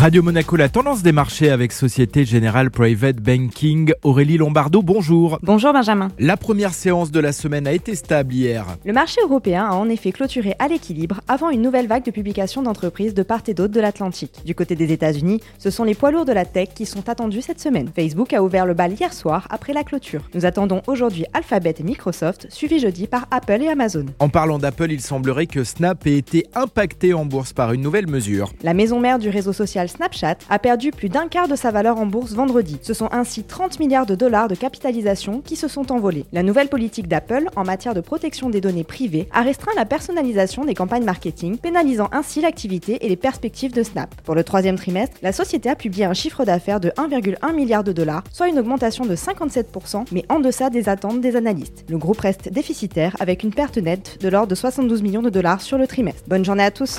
Radio Monaco, la tendance des marchés avec Société Générale Private Banking. Aurélie Lombardo, bonjour. Bonjour Benjamin. La première séance de la semaine a été stable hier. Le marché européen a en effet clôturé à l'équilibre avant une nouvelle vague de publications d'entreprises de part et d'autre de l'Atlantique. Du côté des États-Unis, ce sont les poids lourds de la tech qui sont attendus cette semaine. Facebook a ouvert le bal hier soir après la clôture. Nous attendons aujourd'hui Alphabet et Microsoft, suivi jeudi par Apple et Amazon. En parlant d'Apple, il semblerait que Snap ait été impacté en bourse par une nouvelle mesure. La maison mère du réseau social Snapchat a perdu plus d'un quart de sa valeur en bourse vendredi. Ce sont ainsi 30 milliards de dollars de capitalisation qui se sont envolés. La nouvelle politique d'Apple en matière de protection des données privées a restreint la personnalisation des campagnes marketing, pénalisant ainsi l'activité et les perspectives de Snap. Pour le troisième trimestre, la société a publié un chiffre d'affaires de 1,1 milliard de dollars, soit une augmentation de 57%, mais en deçà des attentes des analystes. Le groupe reste déficitaire avec une perte nette de l'ordre de 72 millions de dollars sur le trimestre. Bonne journée à tous.